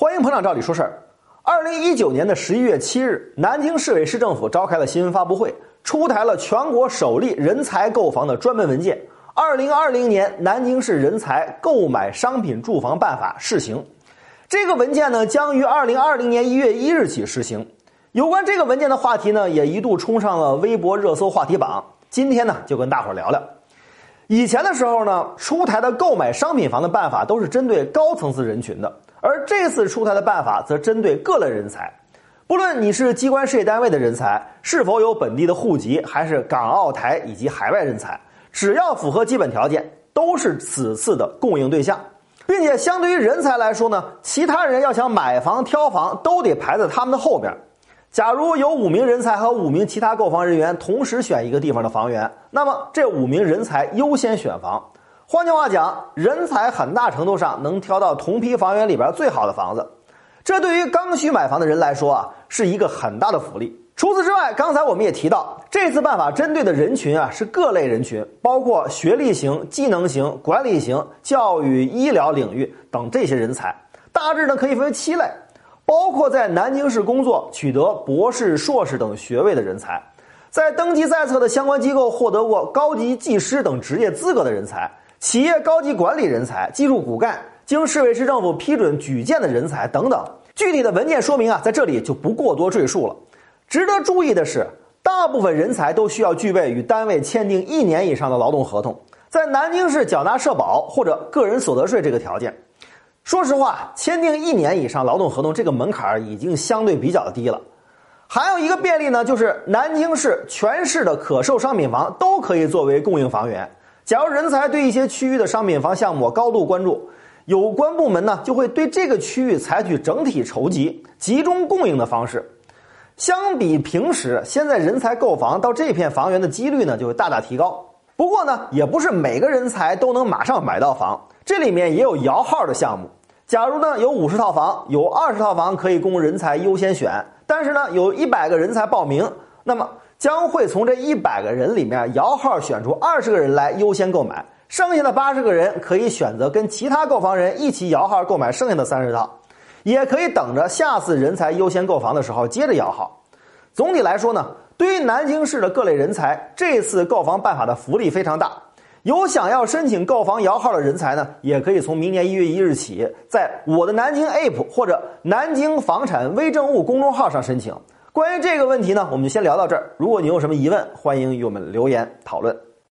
欢迎捧场，照理说事儿。二零一九年的十一月七日，南京市委市政府召开了新闻发布会，出台了全国首例人才购房的专门文件《二零二零年南京市人才购买商品住房办法（试行）》。这个文件呢，将于二零二零年一月一日起施行。有关这个文件的话题呢，也一度冲上了微博热搜话题榜。今天呢，就跟大伙儿聊聊。以前的时候呢，出台的购买商品房的办法都是针对高层次人群的。而这次出台的办法则针对各类人才，不论你是机关事业单位的人才，是否有本地的户籍，还是港澳台以及海外人才，只要符合基本条件，都是此次的供应对象，并且相对于人才来说呢，其他人要想买房挑房，都得排在他们的后边。假如有五名人才和五名其他购房人员同时选一个地方的房源，那么这五名人才优先选房。换句话讲，人才很大程度上能挑到同批房源里边最好的房子，这对于刚需买房的人来说啊，是一个很大的福利。除此之外，刚才我们也提到，这次办法针对的人群啊是各类人群，包括学历型、技能型、管理型、教育、医疗领域等这些人才，大致呢可以分为七类，包括在南京市工作、取得博士、硕士等学位的人才，在登记在册的相关机构获得过高级技师等职业资格的人才。企业高级管理人才、技术骨干、经市委市政府批准举荐的人才等等，具体的文件说明啊，在这里就不过多赘述了。值得注意的是，大部分人才都需要具备与单位签订一年以上的劳动合同，在南京市缴纳社保或者个人所得税这个条件。说实话，签订一年以上劳动合同这个门槛已经相对比较低了。还有一个便利呢，就是南京市全市的可售商品房都可以作为供应房源。假如人才对一些区域的商品房项目高度关注，有关部门呢就会对这个区域采取整体筹集、集中供应的方式。相比平时，现在人才购房到这片房源的几率呢就会大大提高。不过呢，也不是每个人才都能马上买到房，这里面也有摇号的项目。假如呢有五十套房，有二十套房可以供人才优先选，但是呢有一百个人才报名，那么。将会从这一百个人里面摇号选出二十个人来优先购买，剩下的八十个人可以选择跟其他购房人一起摇号购买剩下的三十套，也可以等着下次人才优先购房的时候接着摇号。总体来说呢，对于南京市的各类人才，这次购房办法的福利非常大。有想要申请购房摇号的人才呢，也可以从明年一月一日起，在我的南京 App 或者南京房产微政务公众号上申请。关于这个问题呢，我们就先聊到这儿。如果你有什么疑问，欢迎与我们留言讨论。